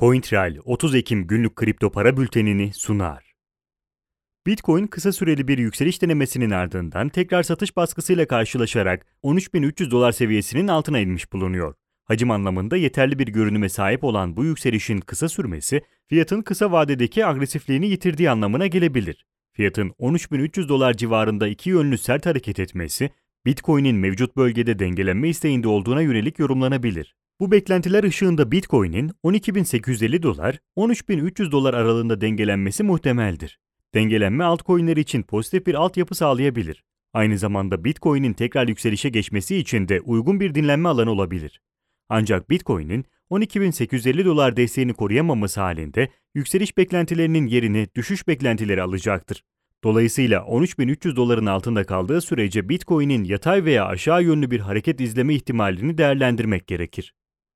CoinTrail 30 Ekim günlük kripto para bültenini sunar. Bitcoin kısa süreli bir yükseliş denemesinin ardından tekrar satış baskısıyla karşılaşarak 13.300 dolar seviyesinin altına inmiş bulunuyor. Hacim anlamında yeterli bir görünüme sahip olan bu yükselişin kısa sürmesi, fiyatın kısa vadedeki agresifliğini yitirdiği anlamına gelebilir. Fiyatın 13.300 dolar civarında iki yönlü sert hareket etmesi, Bitcoin'in mevcut bölgede dengelenme isteğinde olduğuna yönelik yorumlanabilir. Bu beklentiler ışığında Bitcoin'in 12.850 dolar, 13.300 dolar aralığında dengelenmesi muhtemeldir. Dengelenme altcoin'ler için pozitif bir altyapı sağlayabilir. Aynı zamanda Bitcoin'in tekrar yükselişe geçmesi için de uygun bir dinlenme alanı olabilir. Ancak Bitcoin'in 12.850 dolar desteğini koruyamaması halinde yükseliş beklentilerinin yerini düşüş beklentileri alacaktır. Dolayısıyla 13.300 doların altında kaldığı sürece Bitcoin'in yatay veya aşağı yönlü bir hareket izleme ihtimalini değerlendirmek gerekir.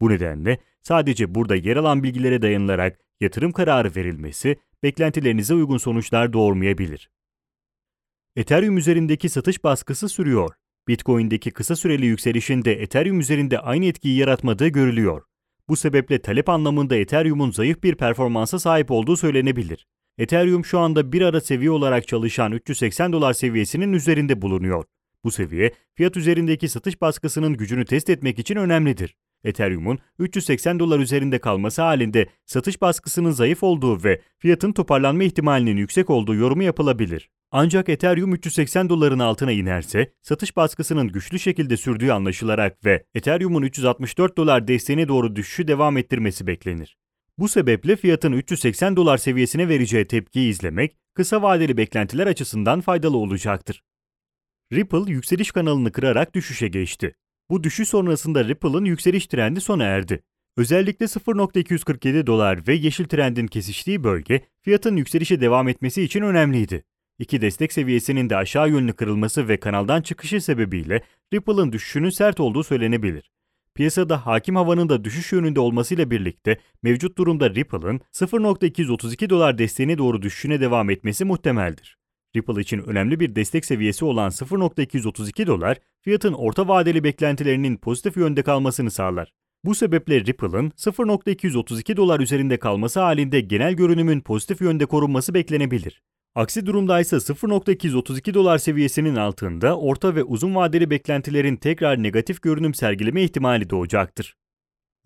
Bu nedenle sadece burada yer alan bilgilere dayanılarak yatırım kararı verilmesi beklentilerinize uygun sonuçlar doğurmayabilir. Ethereum üzerindeki satış baskısı sürüyor. Bitcoin'deki kısa süreli yükselişin de Ethereum üzerinde aynı etkiyi yaratmadığı görülüyor. Bu sebeple talep anlamında Ethereum'un zayıf bir performansa sahip olduğu söylenebilir. Ethereum şu anda bir ara seviye olarak çalışan 380 dolar seviyesinin üzerinde bulunuyor. Bu seviye, fiyat üzerindeki satış baskısının gücünü test etmek için önemlidir. Ethereum'un 380 dolar üzerinde kalması halinde satış baskısının zayıf olduğu ve fiyatın toparlanma ihtimalinin yüksek olduğu yorumu yapılabilir. Ancak Ethereum 380 doların altına inerse satış baskısının güçlü şekilde sürdüğü anlaşılarak ve Ethereum'un 364 dolar desteğine doğru düşüşü devam ettirmesi beklenir. Bu sebeple fiyatın 380 dolar seviyesine vereceği tepkiyi izlemek kısa vadeli beklentiler açısından faydalı olacaktır. Ripple yükseliş kanalını kırarak düşüşe geçti. Bu düşüş sonrasında Ripple'ın yükseliş trendi sona erdi. Özellikle 0.247 dolar ve yeşil trendin kesiştiği bölge fiyatın yükselişe devam etmesi için önemliydi. İki destek seviyesinin de aşağı yönlü kırılması ve kanaldan çıkışı sebebiyle Ripple'ın düşüşünün sert olduğu söylenebilir. Piyasada hakim havanın da düşüş yönünde olmasıyla birlikte mevcut durumda Ripple'ın 0.232 dolar desteğine doğru düşüşüne devam etmesi muhtemeldir. Ripple için önemli bir destek seviyesi olan 0.232 dolar, fiyatın orta vadeli beklentilerinin pozitif yönde kalmasını sağlar. Bu sebeple Ripple'ın 0.232 dolar üzerinde kalması halinde genel görünümün pozitif yönde korunması beklenebilir. Aksi durumda ise 0.232 dolar seviyesinin altında orta ve uzun vadeli beklentilerin tekrar negatif görünüm sergileme ihtimali doğacaktır.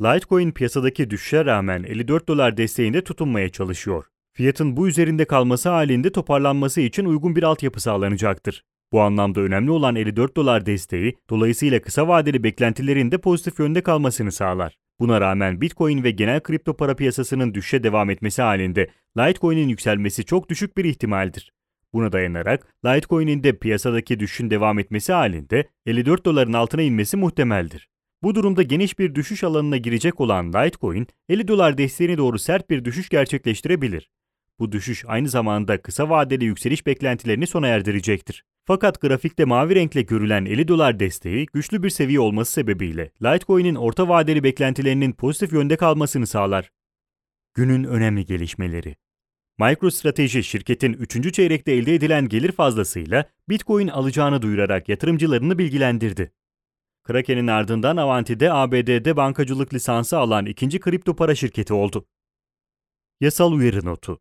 Litecoin piyasadaki düşüşe rağmen 54 dolar desteğinde tutunmaya çalışıyor. Fiyatın bu üzerinde kalması halinde toparlanması için uygun bir altyapı sağlanacaktır. Bu anlamda önemli olan 54 dolar desteği, dolayısıyla kısa vadeli beklentilerin de pozitif yönde kalmasını sağlar. Buna rağmen Bitcoin ve genel kripto para piyasasının düşüşe devam etmesi halinde Litecoin'in yükselmesi çok düşük bir ihtimaldir. Buna dayanarak Litecoin'in de piyasadaki düşüşün devam etmesi halinde 54 doların altına inmesi muhtemeldir. Bu durumda geniş bir düşüş alanına girecek olan Litecoin 50 dolar desteğine doğru sert bir düşüş gerçekleştirebilir. Bu düşüş aynı zamanda kısa vadeli yükseliş beklentilerini sona erdirecektir. Fakat grafikte mavi renkle görülen 50 dolar desteği güçlü bir seviye olması sebebiyle Litecoin'in orta vadeli beklentilerinin pozitif yönde kalmasını sağlar. Günün önemli gelişmeleri MicroStrateji şirketin 3. çeyrekte elde edilen gelir fazlasıyla Bitcoin alacağını duyurarak yatırımcılarını bilgilendirdi. Kraken'in ardından Avanti'de ABD'de bankacılık lisansı alan ikinci kripto para şirketi oldu. Yasal uyarı notu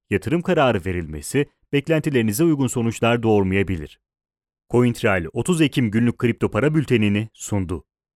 yatırım kararı verilmesi beklentilerinize uygun sonuçlar doğurmayabilir. CoinTrail 30 Ekim günlük kripto para bültenini sundu.